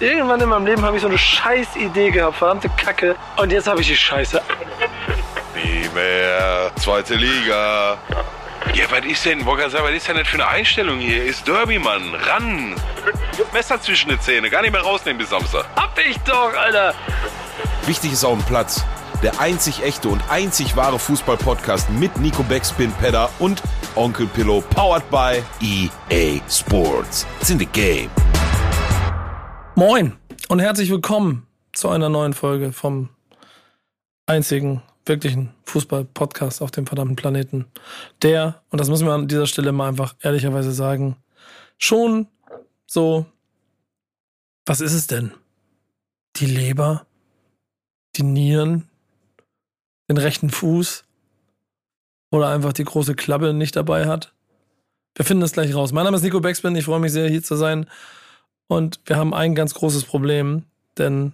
Irgendwann in meinem Leben habe ich so eine scheiß Idee gehabt, verdammte Kacke. Und jetzt habe ich die Scheiße. Nie mehr. Zweite Liga. Ja, was ist denn, Wolfgang, was ist denn das für eine Einstellung hier? Ist Derby, Mann. Ran. Messer zwischen die Zähne. Gar nicht mehr rausnehmen bis Samstag. Hab ich doch, Alter. Wichtig ist auf dem Platz. Der einzig echte und einzig wahre Fußball-Podcast mit Nico Backspin, Pedder und Onkel Pillow, powered by EA Sports. It's in the game. Moin und herzlich willkommen zu einer neuen Folge vom einzigen wirklichen Fußball-Podcast auf dem verdammten Planeten. Der, und das müssen wir an dieser Stelle mal einfach ehrlicherweise sagen, schon so, was ist es denn? Die Leber, die Nieren, den rechten Fuß oder einfach die große Klappe nicht dabei hat? Wir finden das gleich raus. Mein Name ist Nico Beckspin, ich freue mich sehr, hier zu sein. Und wir haben ein ganz großes Problem, denn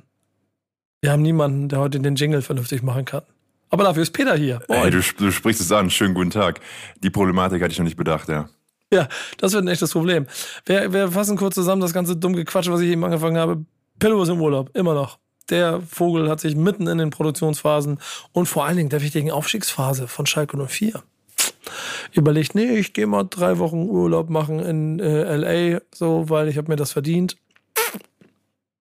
wir haben niemanden, der heute den Jingle vernünftig machen kann. Aber dafür ist Peter hier. Ey, du, du sprichst es an. Schönen guten Tag. Die Problematik hatte ich noch nicht bedacht, ja. Ja, das wird ein echtes Problem. Wir, wir fassen kurz zusammen das ganze dumme Gequatsch, was ich eben angefangen habe. Pillow ist im Urlaub, immer noch. Der Vogel hat sich mitten in den Produktionsphasen und vor allen Dingen der wichtigen Aufstiegsphase von Schalke 04 überlegt, nee, ich gehe mal drei Wochen Urlaub machen in äh, LA, so, weil ich habe mir das verdient.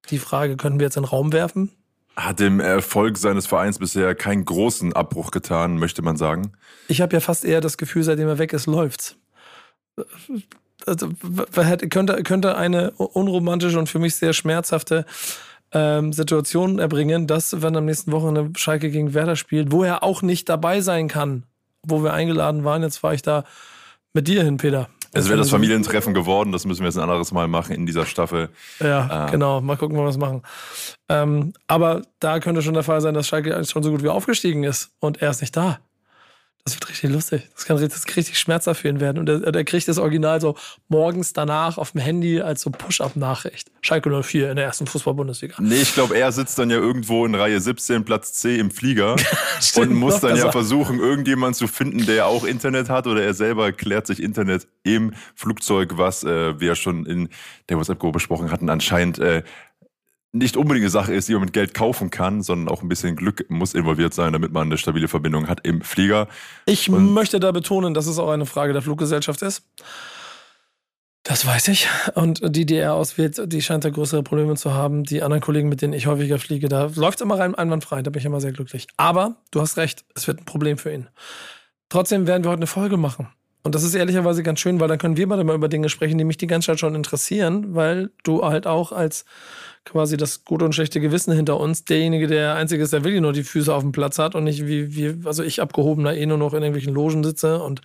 Die Frage können wir jetzt in den Raum werfen. Hat dem Erfolg seines Vereins bisher keinen großen Abbruch getan, möchte man sagen. Ich habe ja fast eher das Gefühl, seitdem er weg ist, läuft's. Also, könnte, könnte eine unromantische und für mich sehr schmerzhafte ähm, Situation erbringen, dass, wenn am nächsten Wochenende Schalke gegen Werder spielt, wo er auch nicht dabei sein kann, wo wir eingeladen waren. Jetzt fahre ich da mit dir hin, Peter. Es wäre das Familientreffen geworden, das müssen wir jetzt ein anderes Mal machen in dieser Staffel. Ja, äh. genau. Mal gucken, wie wir was machen. Ähm, aber da könnte schon der Fall sein, dass Schalke schon so gut wie aufgestiegen ist und er ist nicht da. Das wird richtig lustig. Das kann richtig, richtig schmerzhaft für ihn werden. Und er, er, kriegt das Original so morgens danach auf dem Handy als so Push-Up-Nachricht. Schalke 04 in der ersten Fußball-Bundesliga. Nee, ich glaube, er sitzt dann ja irgendwo in Reihe 17, Platz C im Flieger Stimmt, und muss dann ja versuchen, irgendjemanden zu finden, der auch Internet hat oder er selber klärt sich Internet im Flugzeug, was äh, wir schon in der WhatsApp-Gruppe besprochen hatten, anscheinend äh, nicht unbedingt eine Sache ist, die man mit Geld kaufen kann, sondern auch ein bisschen Glück muss involviert sein, damit man eine stabile Verbindung hat im Flieger. Ich Und möchte da betonen, dass es auch eine Frage der Fluggesellschaft ist. Das weiß ich. Und die, die er auswählt, die scheint da größere Probleme zu haben. Die anderen Kollegen, mit denen ich häufiger fliege, da läuft es immer rein einwandfrei. Da bin ich immer sehr glücklich. Aber du hast recht, es wird ein Problem für ihn. Trotzdem werden wir heute eine Folge machen. Und das ist ehrlicherweise ganz schön, weil dann können wir beide mal über Dinge sprechen, die mich die ganze Zeit schon interessieren, weil du halt auch als quasi das gute und schlechte Gewissen hinter uns. Derjenige, der einzige ist, der wirklich nur die Füße auf dem Platz hat und nicht wie, wie also ich abgehobener eh nur noch in irgendwelchen Logen sitze. Und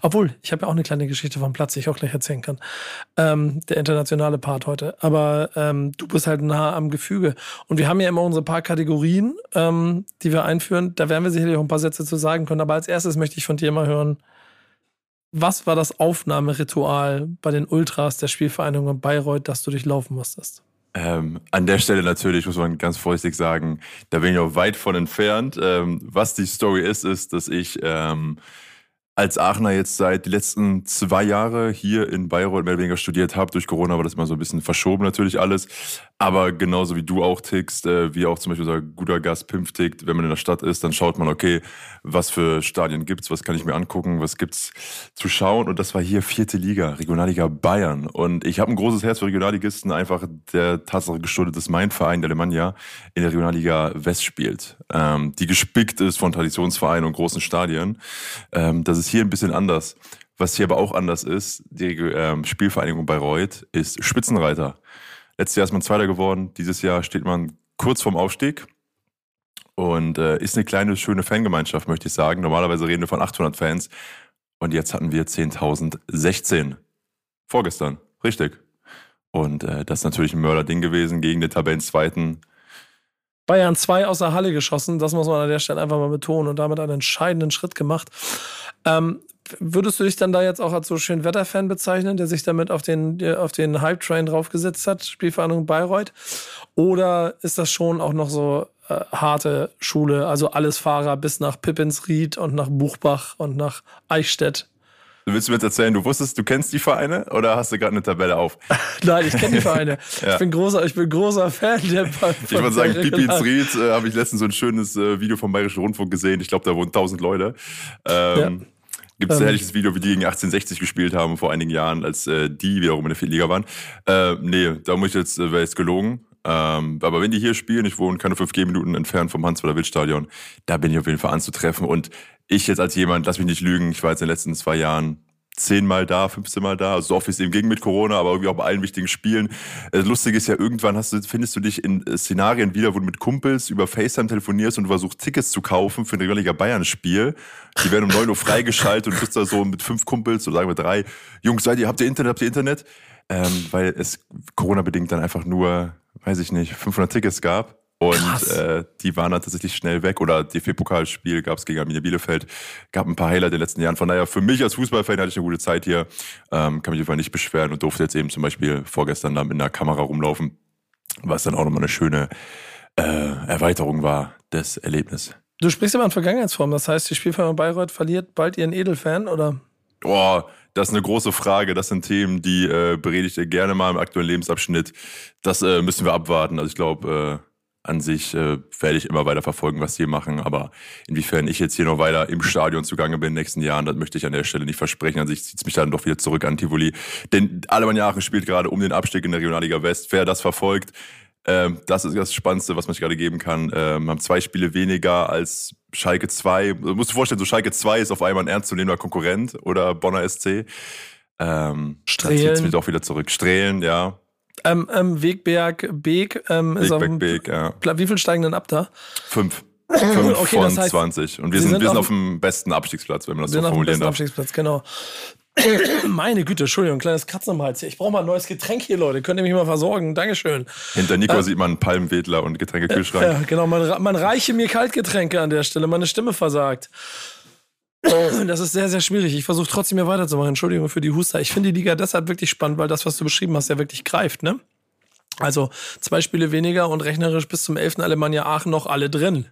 obwohl, ich habe ja auch eine kleine Geschichte vom Platz, die ich auch gleich erzählen kann. Ähm, der internationale Part heute. Aber ähm, du bist halt nah am Gefüge. Und wir haben ja immer unsere paar Kategorien, ähm, die wir einführen. Da werden wir sicherlich auch ein paar Sätze zu sagen können. Aber als erstes möchte ich von dir mal hören, was war das Aufnahmeritual bei den Ultras der Spielvereinigung Bayreuth, dass du durchlaufen musstest? Ähm, an der Stelle natürlich muss man ganz vorsichtig sagen, da bin ich auch weit von entfernt. Ähm, was die Story ist, ist, dass ich ähm, als Aachener jetzt seit die letzten zwei Jahre hier in Bayreuth mehr oder weniger studiert habe. Durch Corona war das immer so ein bisschen verschoben natürlich alles. Aber genauso wie du auch tickst, äh, wie auch zum Beispiel unser guter Gast Pimpf tickt, wenn man in der Stadt ist, dann schaut man, okay, was für Stadien gibt's, was kann ich mir angucken, was gibt's zu schauen. Und das war hier vierte Liga, Regionalliga Bayern. Und ich habe ein großes Herz für Regionalligisten, einfach der Tatsache geschuldet, dass mein Verein, der Alemannia, in der Regionalliga West spielt, ähm, die gespickt ist von Traditionsvereinen und großen Stadien. Ähm, das hier ein bisschen anders. Was hier aber auch anders ist, die ähm, Spielvereinigung Bayreuth ist Spitzenreiter. Letztes Jahr ist man Zweiter geworden, dieses Jahr steht man kurz vorm Aufstieg und äh, ist eine kleine, schöne Fangemeinschaft, möchte ich sagen. Normalerweise reden wir von 800 Fans und jetzt hatten wir 10.016. Vorgestern, richtig. Und äh, das ist natürlich ein Mörderding gewesen gegen den Tabellenzweiten. Bayern 2 aus der Halle geschossen, das muss man an der Stelle einfach mal betonen und damit einen entscheidenden Schritt gemacht. Ähm, würdest du dich dann da jetzt auch als so schön Wetterfan bezeichnen, der sich damit auf den, auf den Hype-Train draufgesetzt hat, Spielvereinigung Bayreuth? Oder ist das schon auch noch so äh, harte Schule, also alles Fahrer bis nach Pippensried und nach Buchbach und nach Eichstätt? Willst du mir jetzt erzählen, du wusstest, du kennst die Vereine oder hast du gerade eine Tabelle auf? Nein, ich kenne die Vereine. ja. Ich bin großer, ich bin großer Fan der von Ich würde sagen, Pipi Ried äh, habe ich letztens so ein schönes äh, Video vom Bayerischen Rundfunk gesehen. Ich glaube, da wohnen 1000 Leute. Ähm, ja. Gibt es ein ähm, herrliches Video, wie die gegen 1860 gespielt haben vor einigen Jahren, als äh, die wiederum in der Viertliga waren. Äh, nee, da muss ich jetzt, äh, wäre jetzt gelogen. Ähm, aber wenn die hier spielen, ich wohne keine 5G-Minuten entfernt vom Hansweiler Wildstadion, da bin ich auf jeden Fall anzutreffen. Und ich jetzt als jemand, lass mich nicht lügen, ich war jetzt in den letzten zwei Jahren zehnmal da, 15 Mal da, also so oft wie es eben ging mit Corona, aber irgendwie auch bei allen wichtigen Spielen. Äh, Lustige ist ja, irgendwann hast du, findest du dich in äh, Szenarien wieder, wo du mit Kumpels über FaceTime telefonierst und versuchst Tickets zu kaufen für ein Regionalliga Bayern-Spiel. Die werden um 9 Uhr freigeschaltet und du bist da so mit fünf Kumpels, so sagen wir drei. Jungs, seid ihr, habt ihr Internet, habt ihr Internet? Ähm, weil es Corona-bedingt dann einfach nur, weiß ich nicht, 500 Tickets gab und äh, die waren dann tatsächlich schnell weg. Oder DFB-Pokalspiel gab es gegen Arminia Bielefeld. Gab ein paar Highlights in den letzten Jahren. Von daher, für mich als Fußballfan hatte ich eine gute Zeit hier. Ähm, kann mich einfach nicht beschweren und durfte jetzt eben zum Beispiel vorgestern da mit einer Kamera rumlaufen. Was dann auch nochmal eine schöne äh, Erweiterung war des Erlebnisses. Du sprichst immer in Vergangenheitsform. Das heißt, die Spielfirma Bayreuth verliert bald ihren Edelfan, oder? Boah, das ist eine große Frage. Das sind Themen, die äh, predigt gerne mal im aktuellen Lebensabschnitt. Das äh, müssen wir abwarten. Also ich glaube, äh, an sich äh, werde ich immer weiter verfolgen, was sie machen. Aber inwiefern ich jetzt hier noch weiter im Stadion zugange bin in den nächsten Jahren, das möchte ich an der Stelle nicht versprechen. An sich zieht es mich dann doch wieder zurück an Tivoli. Denn Alemann Aachen spielt gerade um den Abstieg in der Regionalliga West. Wer das verfolgt, ähm, das ist das Spannendste, was man sich gerade geben kann. Ähm, haben zwei Spiele weniger als Schalke 2. Du musst dir vorstellen, so Schalke 2 ist auf einmal ein ernstzunehmender Konkurrent oder Bonner SC. Ähm, Strehlen. Da zieht es mich doch wieder zurück. Strehlen, ja. Ähm, ähm, Wegberg, Beek ähm, ist Wegberg, Beek, ja. Wie viel steigen denn ab da? Fünf. Fünf okay, von das heißt, 20. Und wir sind, sind, wir sind auf, dem besten Abstiegsplatz, wenn man das so formulieren darf. Abstiegsplatz, genau. Meine Güte, Entschuldigung, kleines Kratzen am Hals hier. Ich brauche mal ein neues Getränk hier, Leute. Könnt ihr mich mal versorgen? Dankeschön. Hinter Nico äh, sieht man einen Palmwedler und Getränkekühlschrank. Ja, genau. Man, man reiche mir Kaltgetränke an der Stelle. Meine Stimme versagt. Das ist sehr, sehr schwierig. Ich versuche trotzdem hier weiterzumachen. Entschuldigung für die Huster. Ich finde die Liga deshalb wirklich spannend, weil das, was du beschrieben hast, ja wirklich greift, ne? Also zwei Spiele weniger und rechnerisch bis zum 11. Alemannia Aachen noch alle drin.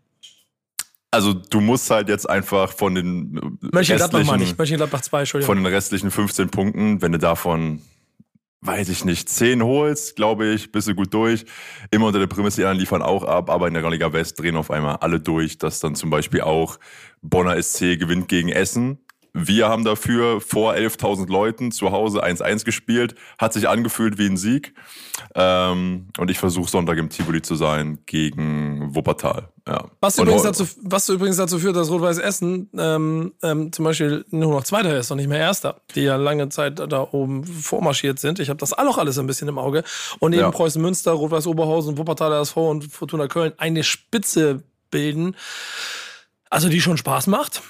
Also du musst halt jetzt einfach von den Mönchengladbach mal nicht, Mönchengladbach 2, Entschuldigung. Von den restlichen 15 Punkten, wenn du davon weiß ich nicht, 10 holst, glaube ich, bist du gut durch. Immer unter der Prämisse, die anderen liefern auch ab, aber in der Liga West drehen auf einmal alle durch, dass dann zum Beispiel auch Bonner SC gewinnt gegen Essen. Wir haben dafür vor 11.000 Leuten zu Hause 1-1 gespielt. Hat sich angefühlt wie ein Sieg. Ähm, und ich versuche Sonntag im Tivoli zu sein gegen Wuppertal. Ja. Was, übrigens dazu, was übrigens dazu führt, dass Rot-Weiß Essen ähm, ähm, zum Beispiel nur noch Zweiter ist und nicht mehr Erster, die ja lange Zeit da oben vormarschiert sind. Ich habe das auch alles ein bisschen im Auge. Und neben ja. Preußen Münster, Rot-Weiß Oberhausen, Wuppertal SV und Fortuna Köln eine Spitze bilden. Also die schon Spaß macht.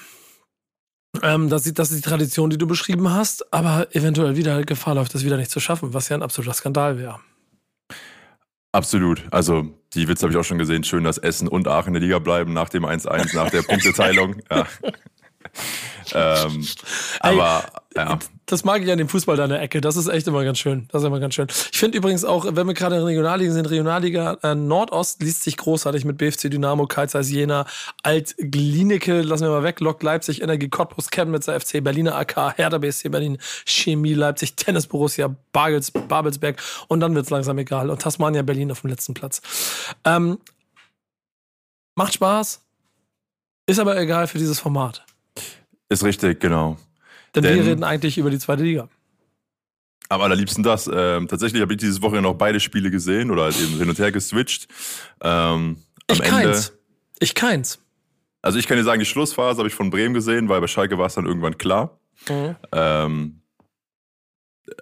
Ähm, das, das ist die Tradition, die du beschrieben hast, aber eventuell wieder Gefahr läuft, das wieder nicht zu schaffen, was ja ein absoluter Skandal wäre. Absolut. Also die Witze habe ich auch schon gesehen. Schön, dass Essen und Aachen in der Liga bleiben nach dem 1-1, nach der Punkteteilung. Ja. ähm, aber ja. Das mag ich an dem Fußball da in der Ecke. Das ist echt immer ganz schön. Das ist immer ganz schön. Ich finde übrigens auch, wenn wir gerade in Regionalliga sind, Regionalliga äh, Nordost liest sich großartig mit BFC Dynamo, Karlsruhe Jena, Alt Glineke, lassen wir mal weg, Lok Leipzig, Energie Cottbus, Chemnitzer FC, Berliner AK, Hertha BSC Berlin, Chemie Leipzig, Tennis Borussia, Bargels, Babelsberg und dann wird es langsam egal. Und Tasmania Berlin auf dem letzten Platz. Ähm, macht Spaß, ist aber egal für dieses Format. Ist richtig, genau. Denn, Denn wir reden eigentlich über die zweite Liga. Am allerliebsten das. Ähm, tatsächlich habe ich dieses Wochenende noch beide Spiele gesehen oder halt eben hin und her geswitcht. Ähm, ich Ende, keins. Ich keins. Also ich kann dir sagen, die Schlussphase habe ich von Bremen gesehen, weil bei Schalke war es dann irgendwann klar. Mhm. Ähm,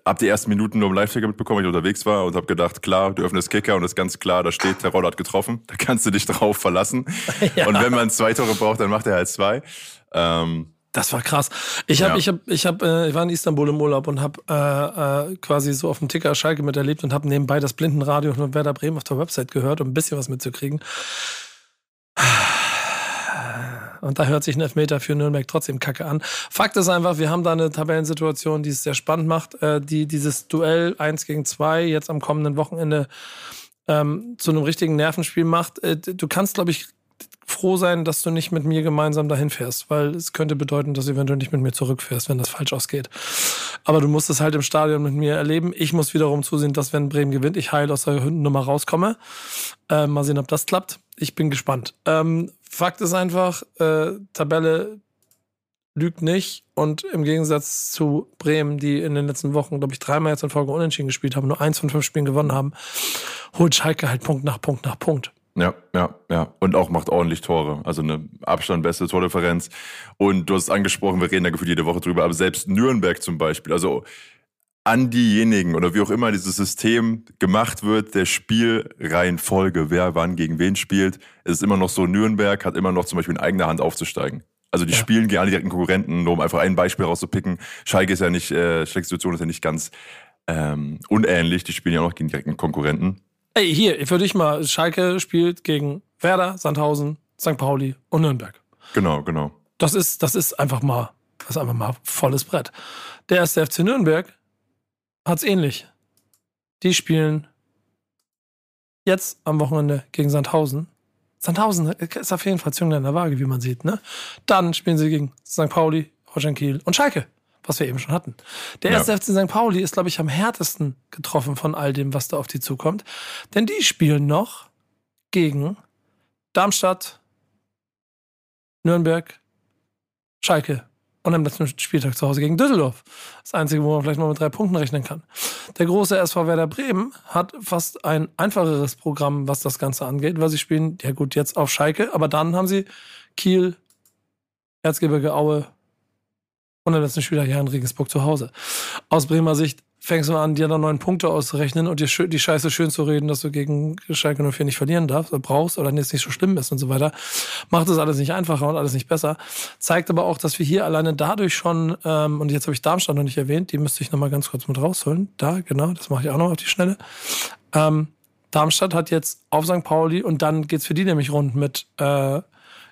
hab die ersten Minuten nur im Live-Ticker mitbekommen, weil ich unterwegs war und habe gedacht, klar, du öffnest Kicker und ist ganz klar, da steht, der Roller hat getroffen, da kannst du dich drauf verlassen. ja. Und wenn man zwei Tore braucht, dann macht er halt zwei. Ähm, das war krass. Ich habe, ja. ich habe, ich habe, äh, ich war in Istanbul im Urlaub und habe äh, äh, quasi so auf dem Ticker Schalke miterlebt und habe nebenbei das Blindenradio von Werder Bremen auf der Website gehört, um ein bisschen was mitzukriegen. Und da hört sich ein Elfmeter für Nürnberg trotzdem kacke an. Fakt ist einfach, wir haben da eine Tabellensituation, die es sehr spannend macht, äh, die dieses Duell 1 gegen 2 jetzt am kommenden Wochenende ähm, zu einem richtigen Nervenspiel macht. Äh, du kannst, glaube ich, froh sein, dass du nicht mit mir gemeinsam dahin fährst, weil es könnte bedeuten, dass du eventuell nicht mit mir zurückfährst, wenn das falsch ausgeht. Aber du musst es halt im Stadion mit mir erleben. Ich muss wiederum zusehen, dass wenn Bremen gewinnt, ich heil aus der Nummer rauskomme. Äh, mal sehen, ob das klappt. Ich bin gespannt. Ähm, Fakt ist einfach, äh, Tabelle lügt nicht. Und im Gegensatz zu Bremen, die in den letzten Wochen, glaube ich, dreimal jetzt in Folge unentschieden gespielt haben, nur eins von fünf Spielen gewonnen haben, holt Schalke halt Punkt nach Punkt nach Punkt. Ja, ja, ja. Und auch macht ordentlich Tore. Also eine Abstand beste Tordifferenz. Und du hast es angesprochen, wir reden da gefühlt jede Woche drüber, aber selbst Nürnberg zum Beispiel, also an diejenigen oder wie auch immer dieses System gemacht wird, der Spielreihenfolge, wer wann gegen wen spielt, es ist immer noch so, Nürnberg hat immer noch zum Beispiel in eigener Hand aufzusteigen. Also die ja. spielen gegen alle direkten Konkurrenten, nur um einfach ein Beispiel rauszupicken. Schalke ist ja nicht, äh, Schalke Situation ist ja nicht ganz ähm, unähnlich, die spielen ja auch noch gegen direkten Konkurrenten. Ey, hier, für dich mal, Schalke spielt gegen Werder, Sandhausen, St. Pauli und Nürnberg. Genau, genau. Das ist, das ist einfach mal, das ist einfach mal volles Brett. Der erste FC Nürnberg hat's ähnlich. Die spielen jetzt am Wochenende gegen Sandhausen. Sandhausen ist auf jeden Fall Züngler in der Waage, wie man sieht, ne? Dann spielen sie gegen St. Pauli, Holstein Kiel und Schalke was wir eben schon hatten. Der erste ja. FC St. Pauli ist, glaube ich, am härtesten getroffen von all dem, was da auf die zukommt. Denn die spielen noch gegen Darmstadt, Nürnberg, Schalke und am letzten Spieltag zu Hause gegen Düsseldorf. Das Einzige, wo man vielleicht mal mit drei Punkten rechnen kann. Der große SV Werder Bremen hat fast ein einfacheres Programm, was das Ganze angeht, weil sie spielen, ja gut, jetzt auf Schalke, aber dann haben sie Kiel, Erzgebirge Aue, und dann letzten Spieler hier in Regensburg zu Hause. Aus Bremer Sicht fängst du an, dir dann neun Punkte auszurechnen und dir die Scheiße schön zu reden, dass du gegen Schalke 04 nicht verlieren darfst, oder brauchst oder jetzt nicht so schlimm ist und so weiter. Macht das alles nicht einfacher und alles nicht besser. Zeigt aber auch, dass wir hier alleine dadurch schon, ähm, und jetzt habe ich Darmstadt noch nicht erwähnt, die müsste ich nochmal ganz kurz mit rausholen. Da, genau, das mache ich auch noch auf die Schnelle. Ähm, Darmstadt hat jetzt auf St. Pauli und dann geht's für die nämlich rund mit äh,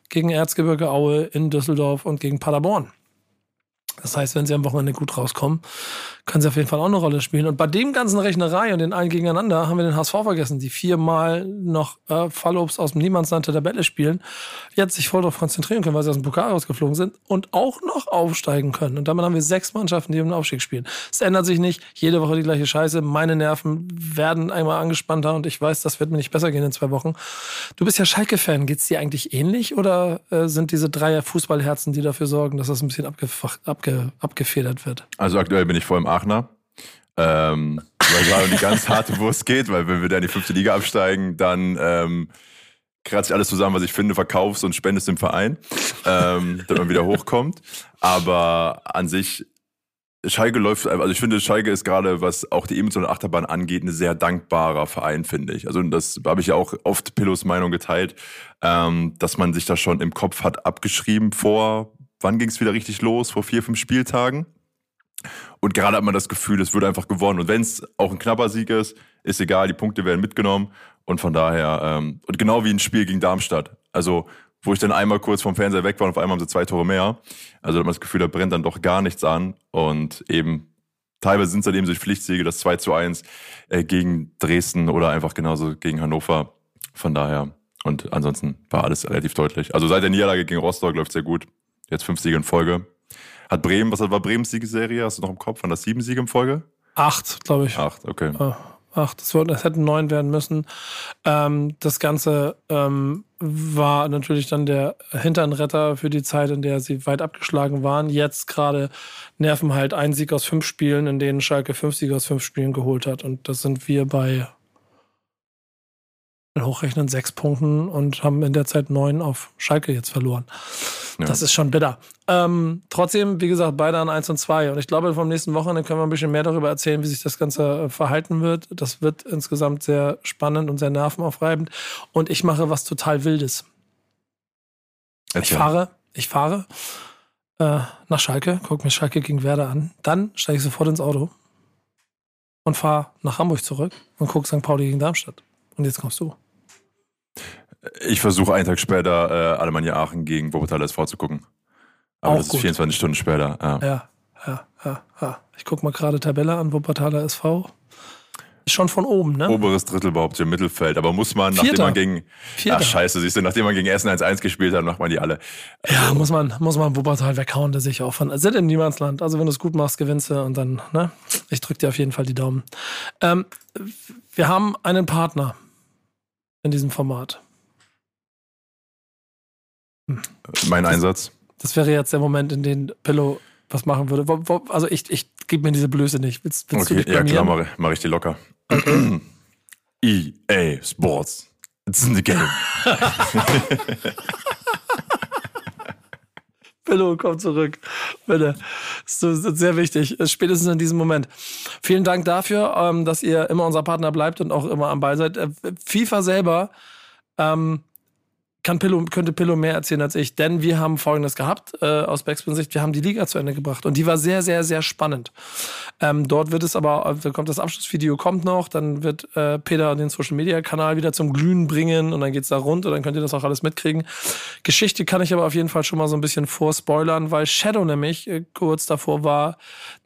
gegen Erzgebirge Aue in Düsseldorf und gegen Paderborn. Das heißt, wenn sie am Wochenende gut rauskommen, können sie auf jeden Fall auch eine Rolle spielen. Und bei dem ganzen Rechnerei und den allen gegeneinander haben wir den HSV vergessen, die viermal noch äh, Fallobst aus dem Niemandsland der Tabelle spielen, jetzt sich voll darauf konzentrieren können, weil sie aus dem Pokal rausgeflogen sind und auch noch aufsteigen können. Und damit haben wir sechs Mannschaften, die um den Aufstieg spielen. Es ändert sich nicht, jede Woche die gleiche Scheiße. Meine Nerven werden einmal angespannter und ich weiß, das wird mir nicht besser gehen in zwei Wochen. Du bist ja Schalke-Fan. Geht's dir eigentlich ähnlich oder äh, sind diese drei Fußballherzen, die dafür sorgen, dass das ein bisschen abgefacht, abge, abgefedert wird? Also aktuell bin ich voll im Aachener. Ähm, weil gerade um die ganz harte Wurst geht, weil wenn wir da in die fünfte Liga absteigen, dann ähm, kratze ich alles zusammen, was ich finde, verkaufst und spendest dem Verein, ähm, damit man wieder hochkommt. Aber an sich, Schalke läuft, also ich finde, Schalke ist gerade, was auch die emotionale Achterbahn angeht, ein sehr dankbarer Verein, finde ich. Also das habe ich ja auch oft Pillows Meinung geteilt, ähm, dass man sich da schon im Kopf hat abgeschrieben vor, wann ging es wieder richtig los? Vor vier, fünf Spieltagen. Und gerade hat man das Gefühl, es wird einfach gewonnen. Und wenn es auch ein knapper Sieg ist, ist egal, die Punkte werden mitgenommen. Und von daher, ähm, und genau wie ein Spiel gegen Darmstadt. Also, wo ich dann einmal kurz vom Fernseher weg war und auf einmal haben sie zwei Tore mehr. Also da hat man das Gefühl, da brennt dann doch gar nichts an. Und eben, teilweise sind es dann eben durch Pflichtsiege, das 2 zu 1 äh, gegen Dresden oder einfach genauso gegen Hannover. Von daher. Und ansonsten war alles relativ deutlich. Also seit der Niederlage gegen Rostock läuft sehr gut. Jetzt fünf Siege in Folge. Hat Bremen, was war Bremens Siegeserie? Hast du noch im Kopf? Waren das sieben Siege in Folge? Acht, glaube ich. Acht, okay. acht, das, das hätten neun werden müssen. Ähm, das Ganze ähm, war natürlich dann der Hinternretter für die Zeit, in der sie weit abgeschlagen waren. Jetzt gerade nerven halt ein Sieg aus fünf Spielen, in denen Schalke fünf Siege aus fünf Spielen geholt hat. Und das sind wir bei hochrechnen sechs Punkten und haben in der Zeit neun auf Schalke jetzt verloren. Ja. Das ist schon bitter. Ähm, trotzdem, wie gesagt, beide an 1 und 2. Und ich glaube, vom nächsten Wochenende können wir ein bisschen mehr darüber erzählen, wie sich das Ganze äh, verhalten wird. Das wird insgesamt sehr spannend und sehr nervenaufreibend. Und ich mache was total Wildes. Erzähl. Ich fahre, ich fahre äh, nach Schalke, gucke mir Schalke gegen Werder an. Dann steige ich sofort ins Auto und fahre nach Hamburg zurück und gucke St. Pauli gegen Darmstadt. Und jetzt kommst du. Ich versuche einen Tag später äh, Alemannia Aachen gegen Wuppertal SV zu gucken. Aber Auch das gut. ist 24 Stunden später. Ja, ja, ja. ja, ja. Ich gucke mal gerade Tabelle an, Wuppertaler SV. Schon von oben, ne? Oberes Drittel überhaupt im Mittelfeld. Aber muss man, nachdem Vierter. man gegen. Vierter. Ach, scheiße, siehst du, nachdem man gegen Essen 1-1 gespielt hat, macht man die alle. Ja, muss man, muss man Wuppertal weghauen, der sich auch von. Sind im Niemandsland. Also wenn du es gut machst, gewinnst du und dann, ne? Ich drück dir auf jeden Fall die Daumen. Ähm, wir haben einen Partner in diesem Format. Mein Einsatz. Das wäre jetzt der Moment, in dem Pillow was machen würde. Also ich, ich gebe mir diese Blöße nicht. Willst, willst Okay, ja klar, mache mach ich die locker. EA Sports. It's in the game. Pillow, komm zurück. Bitte. Das ist sehr wichtig. Spätestens in diesem Moment. Vielen Dank dafür, ähm, dass ihr immer unser Partner bleibt und auch immer am Ball seid. Äh, FIFA selber ähm, kann Pillow, könnte Pillow mehr erzählen als ich, denn wir haben Folgendes gehabt äh, aus Backspin-Sicht. Wir haben die Liga zu Ende gebracht und die war sehr, sehr, sehr spannend. Ähm, dort wird es aber, äh, da kommt das Abschlussvideo kommt noch, dann wird äh, Peter den Social-Media-Kanal wieder zum Glühen bringen und dann geht's da rund und dann könnt ihr das auch alles mitkriegen. Geschichte kann ich aber auf jeden Fall schon mal so ein bisschen vorspoilern, weil Shadow nämlich äh, kurz davor war,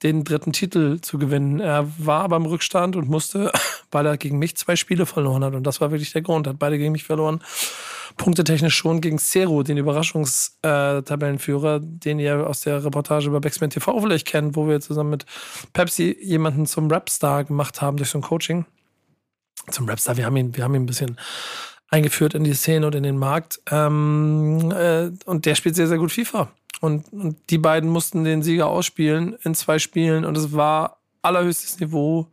den dritten Titel zu gewinnen. Er war aber im Rückstand und musste, weil er gegen mich zwei Spiele verloren hat und das war wirklich der Grund, hat beide gegen mich verloren punktetechnisch schon gegen Cero, den Überraschungstabellenführer, den ihr aus der Reportage über Backspin TV vielleicht kennt, wo wir zusammen mit Pepsi jemanden zum Rapstar gemacht haben durch so ein Coaching. Zum Rapstar, wir haben ihn, wir haben ihn ein bisschen eingeführt in die Szene und in den Markt. Ähm, äh, und der spielt sehr, sehr gut FIFA. Und, und die beiden mussten den Sieger ausspielen in zwei Spielen und es war allerhöchstes Niveau.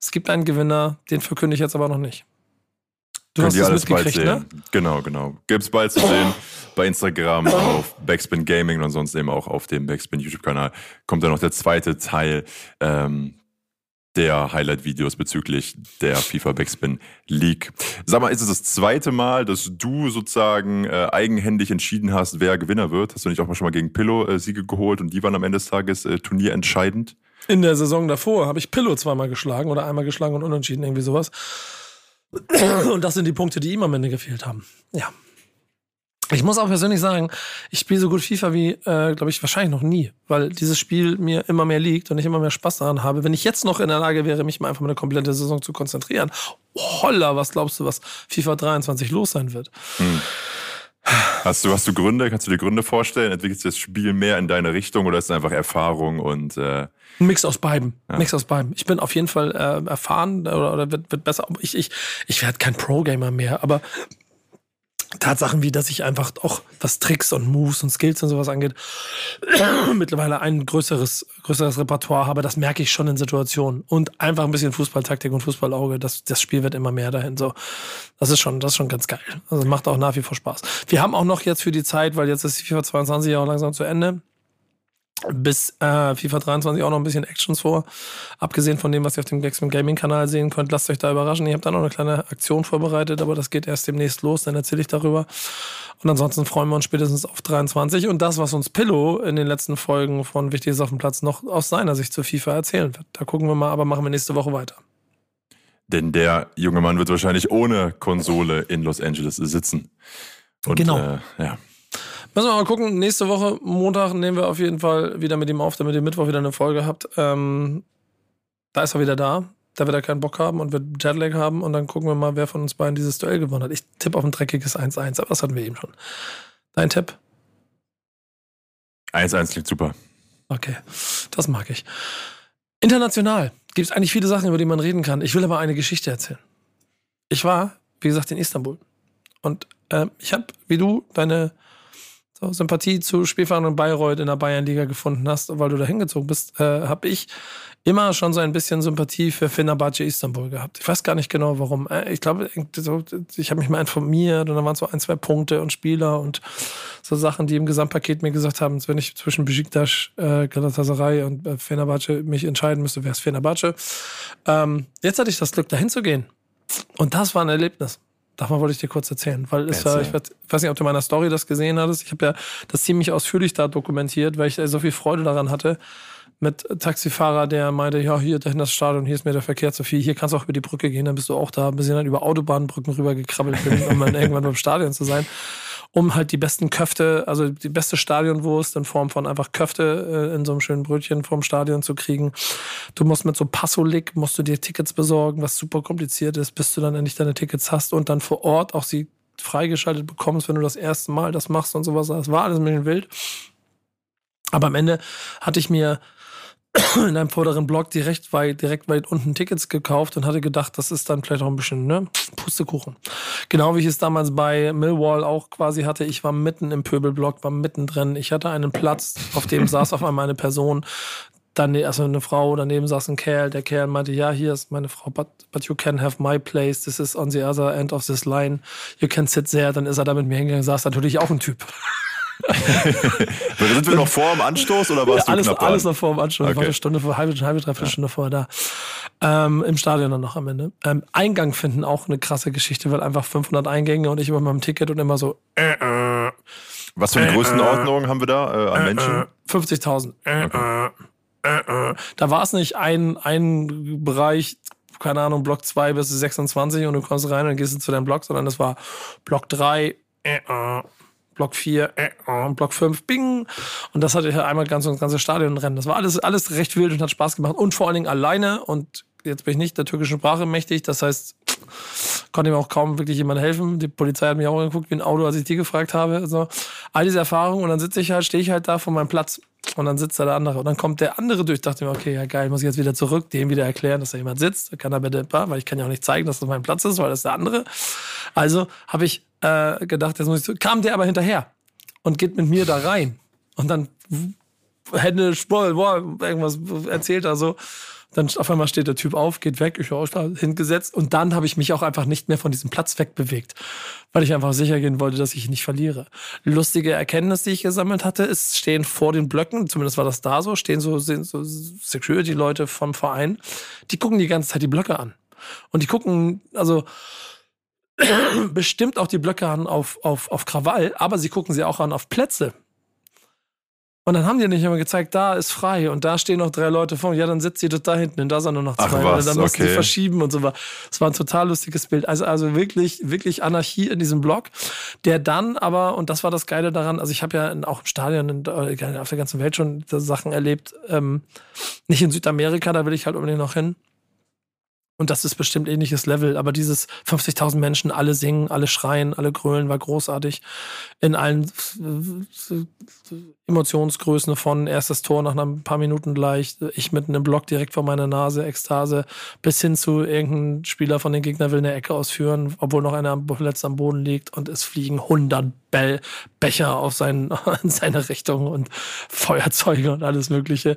Es gibt einen Gewinner, den verkünde ich jetzt aber noch nicht. Du Könnt ihr es alles bald mitgekriegt, sehen. ne? Genau, genau. Gibt's bald zu sehen bei Instagram, auf Backspin Gaming und sonst eben auch auf dem Backspin YouTube-Kanal. Kommt dann noch der zweite Teil ähm, der Highlight-Videos bezüglich der FIFA Backspin League. Sag mal, ist es das zweite Mal, dass du sozusagen äh, eigenhändig entschieden hast, wer Gewinner wird? Hast du nicht auch mal schon mal gegen Pillow äh, Siege geholt und die waren am Ende des Tages äh, turnierentscheidend? In der Saison davor habe ich Pillow zweimal geschlagen oder einmal geschlagen und unentschieden, irgendwie sowas. Und das sind die Punkte, die ihm am Ende gefehlt haben. Ja. Ich muss auch persönlich sagen, ich spiele so gut FIFA wie, äh, glaube ich, wahrscheinlich noch nie, weil dieses Spiel mir immer mehr liegt und ich immer mehr Spaß daran habe. Wenn ich jetzt noch in der Lage wäre, mich mal einfach mal eine komplette Saison zu konzentrieren, holla, was glaubst du, was FIFA 23 los sein wird? Hast du, hast du Gründe? Kannst du dir Gründe vorstellen? Entwickelt sich das Spiel mehr in deine Richtung oder ist es einfach Erfahrung und äh, Ein Mix aus beiden. Mix aus beiden. Ich bin auf jeden Fall äh, erfahren oder, oder wird, wird besser. Ich, ich, ich werde kein Pro-Gamer mehr, aber Tatsachen wie, dass ich einfach auch was Tricks und Moves und Skills und sowas angeht, mittlerweile ein größeres, größeres Repertoire habe, das merke ich schon in Situationen. Und einfach ein bisschen Fußballtaktik und Fußballauge, das, das Spiel wird immer mehr dahin. So, das ist schon, das ist schon ganz geil. Also macht auch nach wie vor Spaß. Wir haben auch noch jetzt für die Zeit, weil jetzt ist FIFA 22 ja auch langsam zu Ende, bis äh, FIFA 23 auch noch ein bisschen Actions vor. Abgesehen von dem, was ihr auf dem Gexman Gaming Kanal sehen könnt, lasst euch da überraschen. Ich habe da noch eine kleine Aktion vorbereitet, aber das geht erst demnächst los, dann erzähle ich darüber. Und ansonsten freuen wir uns spätestens auf 23 und das, was uns Pillow in den letzten Folgen von Wichtiges auf dem Platz noch aus seiner Sicht zur FIFA erzählen wird. Da gucken wir mal, aber machen wir nächste Woche weiter. Denn der junge Mann wird wahrscheinlich ohne Konsole in Los Angeles sitzen. Und, Genau. Äh, ja. Müssen wir mal gucken. Nächste Woche, Montag, nehmen wir auf jeden Fall wieder mit ihm auf, damit ihr Mittwoch wieder eine Folge habt. Ähm, da ist er wieder da. Da wird er keinen Bock haben und wird Jetlag haben. Und dann gucken wir mal, wer von uns beiden dieses Duell gewonnen hat. Ich tippe auf ein dreckiges 1-1, aber das hatten wir eben schon. Dein Tipp? 1-1 klingt super. Okay, das mag ich. International gibt es eigentlich viele Sachen, über die man reden kann. Ich will aber eine Geschichte erzählen. Ich war, wie gesagt, in Istanbul. Und ähm, ich habe, wie du, deine so, Sympathie zu Spielverein und Bayreuth in der Bayernliga gefunden hast, weil du da hingezogen bist, äh, habe ich immer schon so ein bisschen Sympathie für Fenerbahce Istanbul gehabt. Ich weiß gar nicht genau warum. Äh, Ich glaube, ich habe mich mal informiert und da waren so ein, zwei Punkte und Spieler und so Sachen, die im Gesamtpaket mir gesagt haben, wenn ich zwischen Besiktas, äh, Galatasaray und äh, Fenerbahce mich entscheiden müsste, wäre es Fenerbahce. Ähm, jetzt hatte ich das Glück, dahin zu gehen. Und das war ein Erlebnis. Davon wollte ich dir kurz erzählen, weil es war, ich weiß ich weiß nicht, ob du in meiner Story das gesehen hattest. Ich habe ja das ziemlich ausführlich da dokumentiert, weil ich so viel Freude daran hatte mit Taxifahrer, der meinte, ja, hier dahin das Stadion, hier ist mir der Verkehr zu viel, hier kannst du auch über die Brücke gehen, dann bist du auch da, bis ich dann über Autobahnbrücken rüber gekrabbelt bin, um dann irgendwann beim Stadion zu sein. Um halt die besten Köfte, also die beste Stadionwurst in Form von einfach Köfte äh, in so einem schönen Brötchen vorm Stadion zu kriegen. Du musst mit so Passolik, musst du dir Tickets besorgen, was super kompliziert ist, bis du dann endlich deine Tickets hast und dann vor Ort auch sie freigeschaltet bekommst, wenn du das erste Mal das machst und sowas. Das war alles ein bisschen wild. Aber am Ende hatte ich mir in einem vorderen Block direkt weit, direkt weit unten Tickets gekauft und hatte gedacht, das ist dann vielleicht auch ein bisschen, ne, Pustekuchen. Genau wie ich es damals bei Millwall auch quasi hatte. Ich war mitten im Pöbelblock, war mittendrin. Ich hatte einen Platz, auf dem saß auf einmal eine Person, dann also eine Frau, daneben saß ein Kerl. Der Kerl meinte, ja, hier ist meine Frau, but, but you can have my place. This is on the other end of this line. You can sit there. Dann ist er da mit mir hingegangen, saß natürlich auch ein Typ. Sind wir noch vor dem Anstoß oder warst ja, alles, du knapp alles dran? noch vor dem Anstoß. Okay. Ich war eine Stunde vor, halbe, halbe dreiviertel Stunde vorher da. Ähm, Im Stadion dann noch am Ende. Ähm, Eingang finden auch eine krasse Geschichte, weil einfach 500 Eingänge und ich immer mit meinem Ticket und immer so äh, äh, Was für eine Größenordnung haben wir da äh, an Menschen? äh, 50.000. Äh, äh, äh, äh. Da war es nicht ein, ein Bereich, keine Ahnung, Block 2 bis 26 und du kommst rein und gehst zu deinem Block, sondern das war Block 3, äh, äh. Block 4, äh, äh, Block 5, bing. Und das hatte ich einmal ganz das ganze Stadion rennen. Das war alles, alles recht wild und hat Spaß gemacht. Und vor allen Dingen alleine. Und jetzt bin ich nicht der türkischen Sprache mächtig. Das heißt, konnte mir auch kaum wirklich jemand helfen. Die Polizei hat mich auch angeguckt wie ein Auto, als ich die gefragt habe. Also, all diese Erfahrungen. Und dann sitze ich halt, stehe ich halt da vor meinem Platz. Und dann sitzt da der andere. Und dann kommt der andere durch. Dachte mir, okay, ja geil, muss ich jetzt wieder zurück, dem wieder erklären, dass da jemand sitzt. Kann er bitte, weil ich kann ja auch nicht zeigen, dass das mein Platz ist, weil das der andere. Also habe ich äh, gedacht, jetzt muss ich. Kam der aber hinterher und geht mit mir da rein. Und dann Hände, Spoll, boah, irgendwas erzählt er so. Dann auf einmal steht der Typ auf, geht weg, ich auch da hingesetzt und dann habe ich mich auch einfach nicht mehr von diesem Platz wegbewegt, weil ich einfach sicher gehen wollte, dass ich ihn nicht verliere. Lustige Erkenntnis, die ich gesammelt hatte, ist, stehen vor den Blöcken, zumindest war das da so, stehen so, so Security-Leute vom Verein, die gucken die ganze Zeit die Blöcke an. Und die gucken, also bestimmt auch die Blöcke an auf, auf, auf Krawall, aber sie gucken sie auch an auf Plätze. Und dann haben die nicht immer gezeigt, da ist frei und da stehen noch drei Leute vor. Ja, dann sitzt sie da hinten und da sind nur noch zwei. Was, und dann mussten okay. sie verschieben und so war. Es war ein total lustiges Bild. Also, also wirklich, wirklich Anarchie in diesem Blog, der dann aber, und das war das Geile daran, also ich habe ja in, auch im Stadion in, äh, auf der ganzen Welt schon Sachen erlebt, ähm, nicht in Südamerika, da will ich halt unbedingt noch hin. Und das ist bestimmt ähnliches Level. Aber dieses 50.000 Menschen, alle singen, alle schreien, alle grölen, war großartig. In allen äh, Emotionsgrößen von erstes Tor nach ein paar Minuten gleich, ich mitten im Block direkt vor meiner Nase, Ekstase, bis hin zu irgendein Spieler von den Gegner will eine Ecke ausführen, obwohl noch einer verletzt am Boden liegt und es fliegen 100 Bell Becher auf seinen, in seine Richtung und Feuerzeuge und alles Mögliche.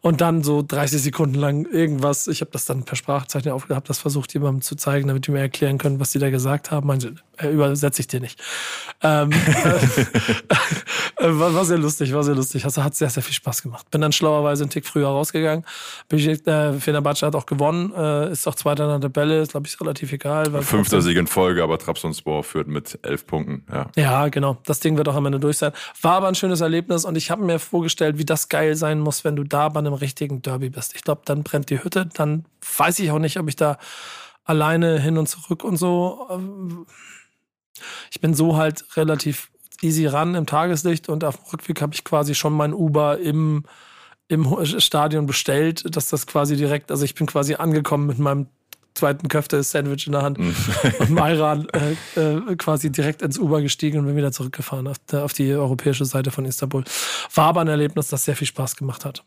Und dann so 30 Sekunden lang irgendwas. Ich habe das dann per Sprachzeichen aufgehabt, das versucht jemandem zu zeigen, damit die mir erklären können, was die da gesagt haben. Meinte, äh, übersetze ich dir nicht. Ähm, äh, war, war sehr lustig, war sehr lustig. Also hat sehr, sehr viel Spaß gemacht. Bin dann schlauerweise einen Tick früher rausgegangen. Ich, äh, Fenerbahce hat auch gewonnen, äh, ist auch Zweiter in der Tabelle, ist glaube ich relativ egal. Weil Fünfter Sieg in Folge, aber Trabzonspor führt mit elf Punkten. Ja. Ja, genau. Das Ding wird auch am Ende durch sein. War aber ein schönes Erlebnis und ich habe mir vorgestellt, wie das geil sein muss, wenn du da bei einem richtigen Derby bist. Ich glaube, dann brennt die Hütte. Dann weiß ich auch nicht, ob ich da alleine hin und zurück und so. Ich bin so halt relativ easy ran im Tageslicht und auf dem Rückweg habe ich quasi schon mein Uber im, im Stadion bestellt, dass das quasi direkt, also ich bin quasi angekommen mit meinem zweiten Köfte-Sandwich in der Hand und Mayran äh, äh, quasi direkt ins Uber gestiegen und bin wieder zurückgefahren auf, auf die europäische Seite von Istanbul. War aber ein Erlebnis, das sehr viel Spaß gemacht hat.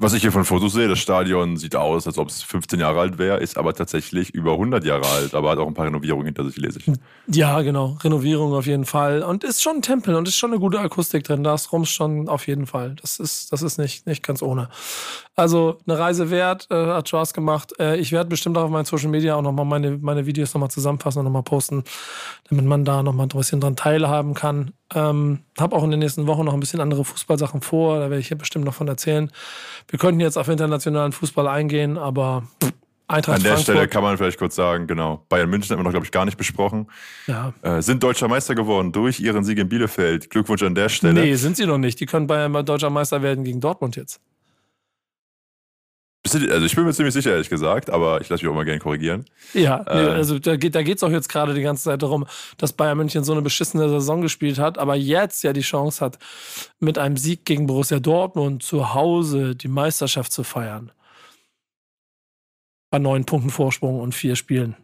Was ich hier von Fotos sehe, das Stadion sieht aus, als ob es 15 Jahre alt wäre, ist aber tatsächlich über 100 Jahre alt, aber hat auch ein paar Renovierungen hinter sich, lese ich. Ja, genau. Renovierung auf jeden Fall. Und ist schon ein Tempel und ist schon eine gute Akustik drin. Da ist Rums schon auf jeden Fall. Das ist, das ist nicht, nicht ganz ohne. Also eine Reise wert, äh, hat Spaß gemacht. Äh, ich werde bestimmt auch auf meinen Social Media auch nochmal meine, meine Videos nochmal zusammenfassen und nochmal posten, damit man da nochmal ein bisschen dran teilhaben kann. Ähm, hab auch in den nächsten Wochen noch ein bisschen andere Fußballsachen vor. Da werde ich hier bestimmt noch von erzählen. Wir könnten jetzt auf internationalen Fußball eingehen, aber Eintracht An der Frankfurt, Stelle kann man vielleicht kurz sagen, genau, Bayern München haben wir noch, glaube ich, gar nicht besprochen. ja. Äh, sind deutscher Meister geworden durch ihren Sieg in Bielefeld. Glückwunsch an der Stelle. Nee, sind sie noch nicht. Die können Bayern mal deutscher Meister werden gegen Dortmund jetzt. Also ich bin mir ziemlich sicher, ehrlich gesagt, aber ich lasse mich auch mal gerne korrigieren. Ja, nee, äh, also da geht geht's auch jetzt gerade die ganze Zeit darum, dass Bayern München so eine beschissene Saison gespielt hat, aber jetzt ja die Chance hat, mit einem Sieg gegen Borussia Dortmund zu Hause die Meisterschaft zu feiern. Bei neun Punkten Vorsprung und vier Spielen.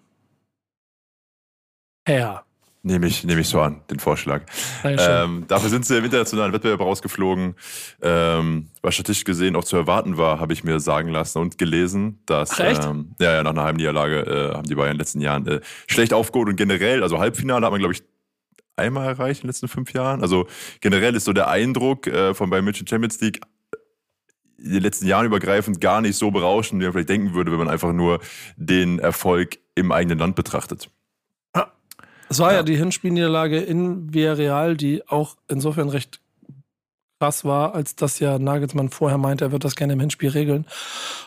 Ja. Nehme ich, nehme ich so an, den Vorschlag. Ähm, dafür sind sie im internationalen Wettbewerb rausgeflogen. Ähm, was statistisch gesehen auch zu erwarten war, habe ich mir sagen lassen und gelesen, dass ähm, ja, ja, nach einer Heimniederlage äh, haben die Bayern in den letzten Jahren äh, schlecht aufgeholt und generell, also Halbfinale hat man, glaube ich, einmal erreicht in den letzten fünf Jahren. Also generell ist so der Eindruck äh, von Bayern München Champions League in den letzten Jahren übergreifend gar nicht so berauschend, wie man vielleicht denken würde, wenn man einfach nur den Erfolg im eigenen Land betrachtet. Es war ja, ja die Hinspielniederlage in Villarreal, die auch insofern recht krass war, als dass ja Nagelsmann vorher meinte, er wird das gerne im Hinspiel regeln.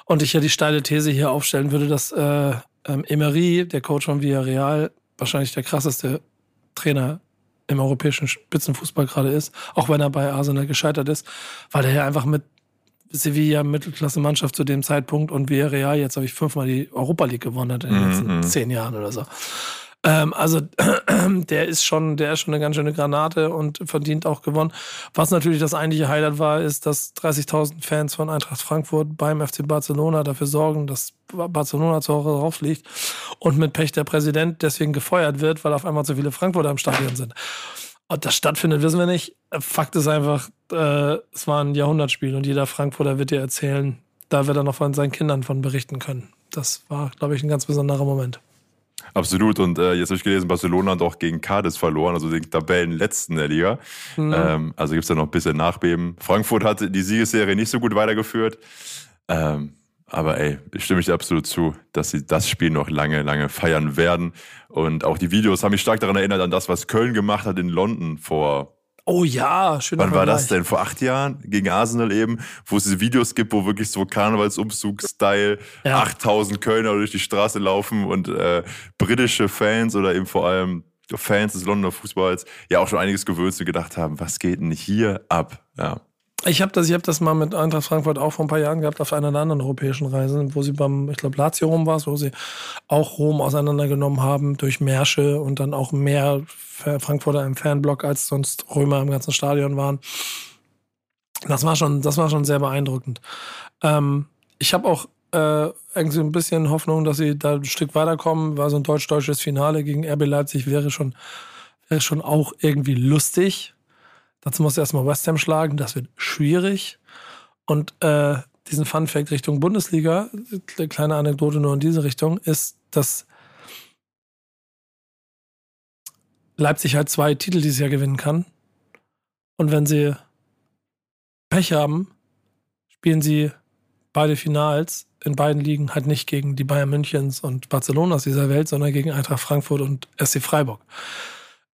Und ich ja die steile These hier aufstellen würde, dass äh, ähm, Emery, der Coach von Villarreal, wahrscheinlich der krasseste Trainer im europäischen Spitzenfußball gerade ist, auch wenn er bei Arsenal gescheitert ist, weil er ja einfach mit Sevilla Mittelklasse-Mannschaft zu dem Zeitpunkt und Villarreal jetzt habe ich fünfmal die Europa League gewonnen hat in den letzten mhm. zehn Jahren oder so. Ähm, also der ist schon, der ist schon eine ganz schöne Granate und verdient auch gewonnen. Was natürlich das eigentliche Highlight war, ist, dass 30.000 Fans von Eintracht Frankfurt beim FC Barcelona dafür sorgen, dass Barcelona zu Hause draufliegt und mit Pech der Präsident deswegen gefeuert wird, weil auf einmal zu viele Frankfurter im Stadion sind. Ob das stattfindet, wissen wir nicht. Fakt ist einfach, äh, es war ein Jahrhundertspiel und jeder Frankfurter wird dir erzählen, da wird er noch von seinen Kindern von berichten können. Das war, glaube ich, ein ganz besonderer Moment. Absolut. Und äh, jetzt habe ich gelesen, Barcelona hat auch gegen Cadiz verloren, also den Tabellenletzten der Liga. Mhm. Ähm, also gibt es da noch ein bisschen Nachbeben. Frankfurt hat die Siegesserie nicht so gut weitergeführt. Ähm, aber ey, ich stimme ich absolut zu, dass sie das Spiel noch lange, lange feiern werden. Und auch die Videos haben mich stark daran erinnert, an das, was Köln gemacht hat in London vor Oh ja, schön. Wann war das denn? Vor acht Jahren gegen Arsenal eben, wo es diese Videos gibt, wo wirklich so Karnevalsumzug-Style ja. 8000 Kölner durch die Straße laufen und äh, britische Fans oder eben vor allem Fans des Londoner Fußballs ja auch schon einiges gewöhnt und gedacht haben, was geht denn hier ab? Ja. Ich habe das, ich hab das mal mit Eintracht Frankfurt auch vor ein paar Jahren gehabt auf einer der anderen europäischen Reisen, wo sie beim, ich glaube, Lazio Rom war wo sie auch Rom auseinandergenommen haben durch Märsche und dann auch mehr Frankfurter im Fanblock als sonst Römer im ganzen Stadion waren. Das war schon, das war schon sehr beeindruckend. Ähm, ich habe auch äh, irgendwie ein bisschen Hoffnung, dass sie da ein Stück weiterkommen. War so ein deutsch-deutsches Finale gegen RB Leipzig wäre schon, wäre schon auch irgendwie lustig. Dazu muss erstmal West Ham schlagen, das wird schwierig. Und äh, diesen Fun Fact Richtung Bundesliga, eine kleine Anekdote nur in diese Richtung, ist, dass Leipzig halt zwei Titel dieses Jahr gewinnen kann. Und wenn sie Pech haben, spielen sie beide Finals in beiden Ligen halt nicht gegen die Bayern Münchens und Barcelonas dieser Welt, sondern gegen Eintracht Frankfurt und SC Freiburg.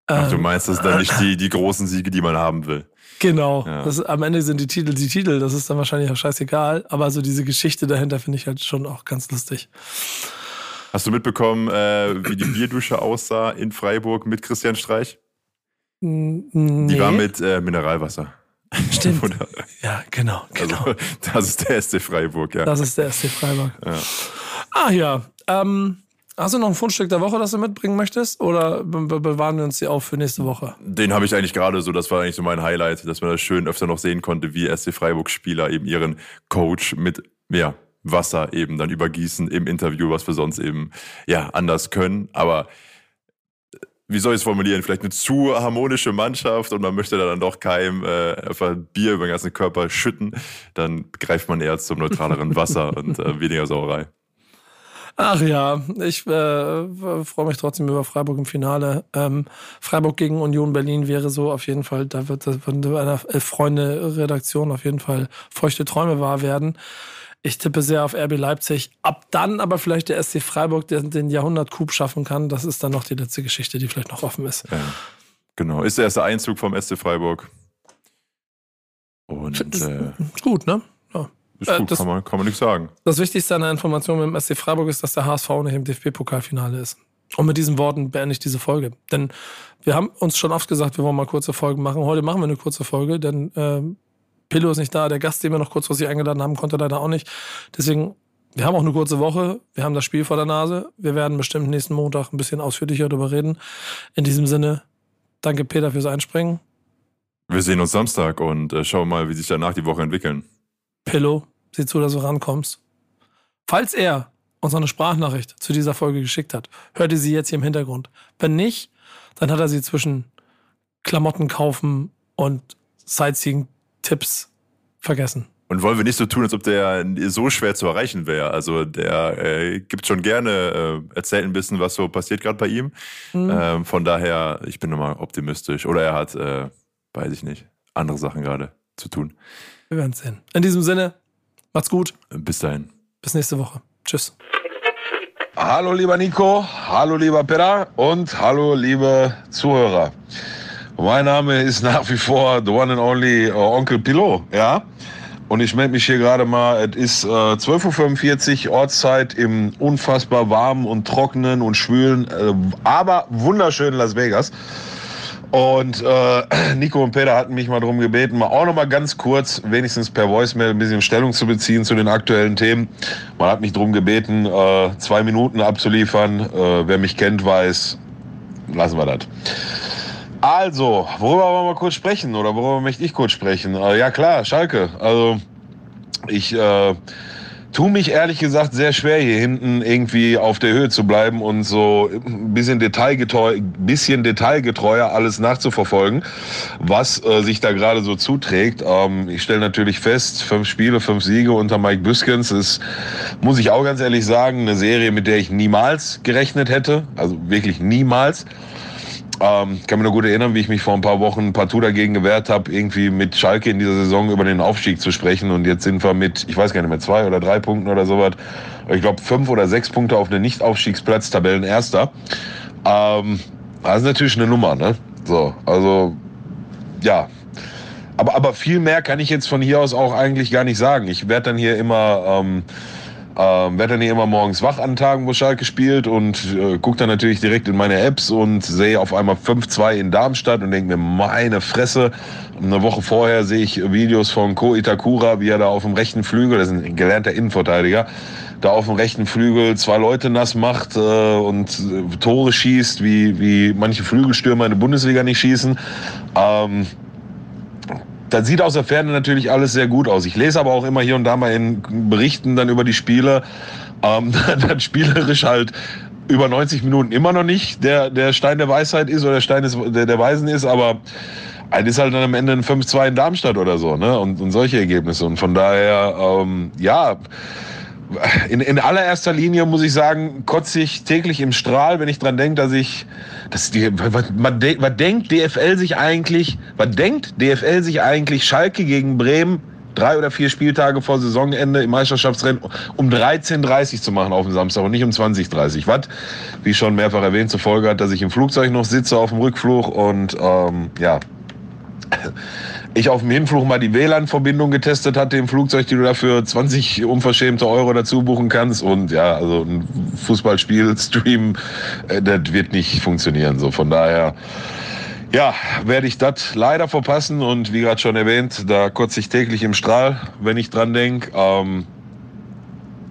Ach, du ähm, meinst, das sind dann nicht die, die großen Siege, die man haben will. Genau. Ja. Das, am Ende sind die Titel die Titel, das ist dann wahrscheinlich auch scheißegal. Aber so diese Geschichte dahinter finde ich halt schon auch ganz lustig. Hast du mitbekommen, äh, wie die Bierdusche aussah in Freiburg mit Christian Streich? Nee. Die war mit äh, Mineralwasser. Stimmt. ja, genau, genau. Also, das ist der SC Freiburg, ja. Das ist der SC Freiburg. Ja. Ah ja, ähm, Hast du noch ein Fundstück der Woche, das du mitbringen möchtest? Oder be bewahren wir uns die auf für nächste Woche? Den habe ich eigentlich gerade so, das war eigentlich so mein Highlight, dass man das schön öfter noch sehen konnte, wie SC Freiburg-Spieler eben ihren Coach mit, ja, Wasser eben dann übergießen im Interview, was wir sonst eben, ja, anders können. Aber wie soll ich es formulieren? Vielleicht eine zu harmonische Mannschaft und man möchte dann doch keinem äh, einfach Bier über den ganzen Körper schütten. Dann greift man eher zum neutraleren Wasser und äh, weniger Sauerei. Ach ja, ich äh, freue mich trotzdem über Freiburg im Finale. Ähm, Freiburg gegen Union Berlin wäre so auf jeden Fall, da wird, das in einer Freunde-Redaktion auf jeden Fall feuchte Träume wahr werden. Ich tippe sehr auf RB Leipzig. Ab dann aber vielleicht der SC Freiburg, der den Jahrhundert-Coup schaffen kann. Das ist dann noch die letzte Geschichte, die vielleicht noch offen ist. Ja, genau. Ist der erste Einzug vom SC Freiburg. Und äh, gut, ne? Ist äh, gut, das, kann, man, kann man nichts sagen. Das Wichtigste an der Information mit dem SC Freiburg ist, dass der HSV nicht im DFB-Pokalfinale ist. Und mit diesen Worten beende ich diese Folge. Denn wir haben uns schon oft gesagt, wir wollen mal kurze Folgen machen. Heute machen wir eine kurze Folge, denn äh, Pillow ist nicht da. Der Gast, den wir noch kurzfristig eingeladen haben, konnte leider auch nicht. Deswegen wir haben auch eine kurze Woche. Wir haben das Spiel vor der Nase. Wir werden bestimmt nächsten Montag ein bisschen ausführlicher darüber reden. In diesem Sinne, danke Peter fürs Einspringen. Wir sehen uns Samstag und äh, schauen mal, wie sich danach die Woche entwickeln. Pillow, sieh zu, dass du rankommst. Falls er uns eine Sprachnachricht zu dieser Folge geschickt hat, hört ihr sie jetzt hier im Hintergrund. Wenn nicht, dann hat er sie zwischen Klamotten kaufen und Sightseeing-Tipps vergessen. Und wollen wir nicht so tun, als ob der so schwer zu erreichen wäre. Also der äh, gibt schon gerne, äh, erzählt ein bisschen, was so passiert gerade bei ihm. Mhm. Ähm, von daher, ich bin nochmal optimistisch. Oder er hat, äh, weiß ich nicht, andere Sachen gerade zu tun. Wir werden sehen. In diesem Sinne, macht's gut. Bis dahin. Bis nächste Woche. Tschüss. Hallo lieber Nico, hallo lieber Peter und hallo liebe Zuhörer. Mein Name ist nach wie vor the one and only uh, Onkel Pilot, ja. Und ich melde mich hier gerade mal, es ist äh, 12.45 Uhr Ortszeit im unfassbar warmen und trockenen und schwülen, äh, aber wunderschönen Las Vegas. Und äh, Nico und Peter hatten mich mal darum gebeten, mal auch noch mal ganz kurz, wenigstens per Voicemail, ein bisschen Stellung zu beziehen zu den aktuellen Themen. Man hat mich darum gebeten, äh, zwei Minuten abzuliefern. Äh, wer mich kennt, weiß, lassen wir das. Also, worüber wollen wir kurz sprechen oder worüber möchte ich kurz sprechen? Äh, ja klar, Schalke. Also ich äh, tue mich ehrlich gesagt sehr schwer, hier hinten irgendwie auf der Höhe zu bleiben und so ein bisschen, detailgetreu, bisschen detailgetreuer alles nachzuverfolgen, was äh, sich da gerade so zuträgt. Ähm, ich stelle natürlich fest, fünf Spiele, fünf Siege unter Mike Büskens ist, muss ich auch ganz ehrlich sagen, eine Serie, mit der ich niemals gerechnet hätte. Also wirklich niemals. Ähm, kann mich noch gut erinnern, wie ich mich vor ein paar Wochen partout dagegen gewehrt habe, irgendwie mit Schalke in dieser Saison über den Aufstieg zu sprechen. Und jetzt sind wir mit, ich weiß gar nicht mehr, zwei oder drei Punkten oder sowas. Ich glaube, fünf oder sechs Punkte auf einen Nicht-Aufstiegsplatz, Tabellenerster. Ähm, das ist natürlich eine Nummer, ne? So, also, ja. Aber, aber viel mehr kann ich jetzt von hier aus auch eigentlich gar nicht sagen. Ich werde dann hier immer, ähm, ähm, werde dann hier immer morgens wach an Tagen, wo Schalke spielt und äh, gucke dann natürlich direkt in meine Apps und sehe auf einmal 5-2 in Darmstadt und denke mir, meine Fresse. Eine Woche vorher sehe ich Videos von Ko Itakura, wie er da auf dem rechten Flügel, das ist ein gelernter Innenverteidiger, da auf dem rechten Flügel zwei Leute nass macht äh, und äh, Tore schießt, wie, wie manche Flügelstürmer in der Bundesliga nicht schießen. Ähm, das sieht aus der Ferne natürlich alles sehr gut aus. Ich lese aber auch immer hier und da mal in Berichten dann über die Spiele, ähm, dann spielerisch halt über 90 Minuten immer noch nicht der, der Stein der Weisheit ist oder der Stein des, der, der Weisen ist, aber es ist halt dann am Ende ein 5-2 in Darmstadt oder so, ne? Und, und solche Ergebnisse. Und von daher, ähm, ja, in, in allererster Linie muss ich sagen, kotze ich täglich im Strahl, wenn ich dran denke, dass ich, dass die, was, was denkt DFL sich eigentlich, was denkt DFL sich eigentlich Schalke gegen Bremen drei oder vier Spieltage vor Saisonende im Meisterschaftsrennen um 13.30 zu machen auf dem Samstag und nicht um 20.30 Was, wie schon mehrfach erwähnt, zur Folge hat, dass ich im Flugzeug noch sitze auf dem Rückflug und ähm, ja, ich auf dem Hinflug mal die WLAN-Verbindung getestet hatte im Flugzeug, die du dafür 20 unverschämte Euro dazu buchen kannst. Und ja, also ein Fußballspiel, Stream, äh, das wird nicht funktionieren. So von daher, ja, werde ich das leider verpassen. Und wie gerade schon erwähnt, da kotze ich täglich im Strahl, wenn ich dran denke. Ähm,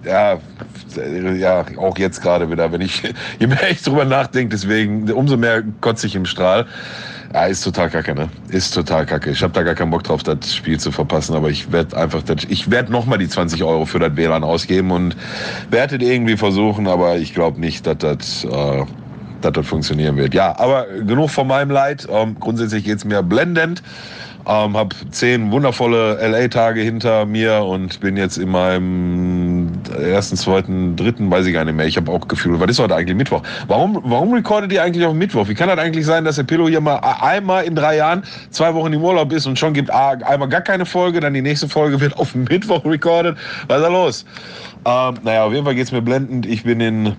ja, ja, auch jetzt gerade wieder, wenn ich, je mehr ich drüber nachdenke, deswegen, umso mehr kotze ich im Strahl. Ja, ist total kacke, ne? Ist total kacke. Ich habe da gar keinen Bock drauf, das Spiel zu verpassen, aber ich werde einfach, das, ich werde nochmal die 20 Euro für das WLAN ausgeben und werde irgendwie versuchen, aber ich glaube nicht, dass das, äh, dass das funktionieren wird. Ja, aber genug von meinem Leid. Ähm, grundsätzlich geht's mir blendend. Ähm, habe zehn wundervolle LA-Tage hinter mir und bin jetzt in meinem ersten, zweiten, dritten, weiß ich gar nicht mehr. Ich habe auch Gefühl, was ist heute eigentlich Mittwoch? Warum, warum recordet ihr eigentlich auf Mittwoch? Wie kann das eigentlich sein, dass der Pillow hier mal einmal in drei Jahren zwei Wochen im Urlaub ist und schon gibt einmal gar keine Folge, dann die nächste Folge wird auf Mittwoch recorded? Was ist da los? Ähm, naja, auf jeden Fall geht's mir blendend. Ich bin in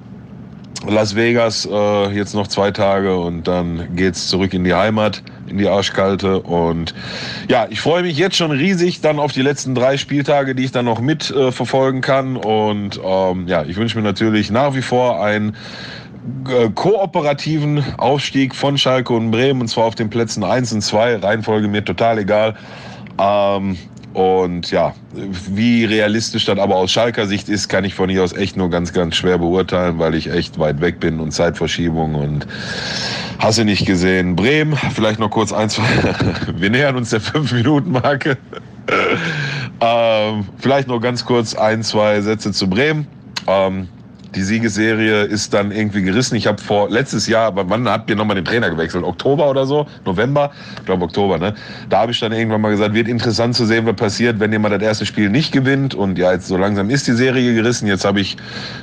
Las Vegas äh, jetzt noch zwei Tage und dann geht's zurück in die Heimat, in die Arschkalte. Und ja, ich freue mich jetzt schon riesig dann auf die letzten drei Spieltage, die ich dann noch mit äh, verfolgen kann. Und ähm, ja, ich wünsche mir natürlich nach wie vor einen äh, kooperativen Aufstieg von Schalke und Bremen und zwar auf den Plätzen 1 und 2. Reihenfolge mir total egal. Ähm, und ja, wie realistisch das aber aus Schalker Sicht ist, kann ich von hier aus echt nur ganz, ganz schwer beurteilen, weil ich echt weit weg bin und Zeitverschiebung und hasse nicht gesehen. Bremen, vielleicht noch kurz eins. Wir nähern uns der 5-Minuten-Marke. ähm, vielleicht noch ganz kurz ein, zwei Sätze zu Bremen. Ähm, die Siegesserie ist dann irgendwie gerissen. Ich habe vor letztes Jahr, wann habt ihr nochmal den Trainer gewechselt? Oktober oder so? November? Ich glaube Oktober, ne? Da habe ich dann irgendwann mal gesagt, wird interessant zu sehen, was passiert, wenn jemand das erste Spiel nicht gewinnt. Und ja, jetzt so langsam ist die Serie gerissen. Jetzt habe ich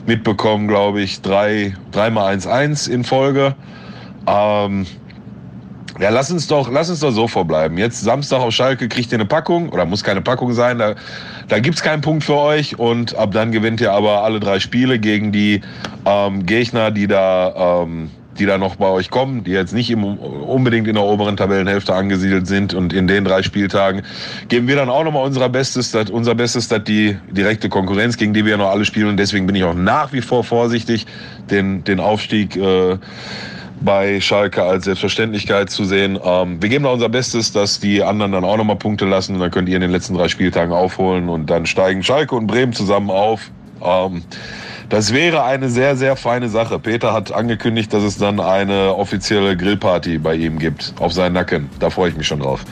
mitbekommen, glaube ich, drei, dreimal 1-1 in Folge. Ähm, ja, lass uns doch, lass uns doch so vorbleiben. Jetzt Samstag auf Schalke kriegt ihr eine Packung oder muss keine Packung sein. Da, da gibt's keinen Punkt für euch und ab dann gewinnt ihr aber alle drei Spiele gegen die ähm, Gegner, die da, ähm, die da noch bei euch kommen, die jetzt nicht im, unbedingt in der oberen Tabellenhälfte angesiedelt sind. Und in den drei Spieltagen geben wir dann auch nochmal unser Bestes, dat, unser Bestes, dat die direkte Konkurrenz, gegen die wir noch alle spielen. Und deswegen bin ich auch nach wie vor vorsichtig, den, den Aufstieg äh, bei Schalke als Selbstverständlichkeit zu sehen. Ähm, wir geben da unser Bestes, dass die anderen dann auch nochmal Punkte lassen. Dann könnt ihr in den letzten drei Spieltagen aufholen und dann steigen Schalke und Bremen zusammen auf. Ähm, das wäre eine sehr, sehr feine Sache. Peter hat angekündigt, dass es dann eine offizielle Grillparty bei ihm gibt, auf seinen Nacken. Da freue ich mich schon drauf.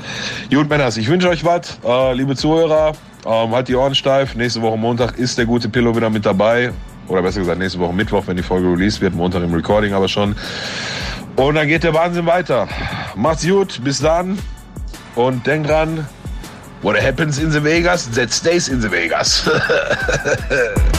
Gut, Männers, ich wünsche euch was. Äh, liebe Zuhörer, ähm, halt die Ohren steif. Nächste Woche Montag ist der gute Pillow wieder mit dabei. Oder besser gesagt, nächste Woche Mittwoch, wenn die Folge released wird. Montag im Recording aber schon. Und dann geht der Wahnsinn weiter. Macht's gut, bis dann. Und denk dran, what happens in the Vegas, that stays in the Vegas.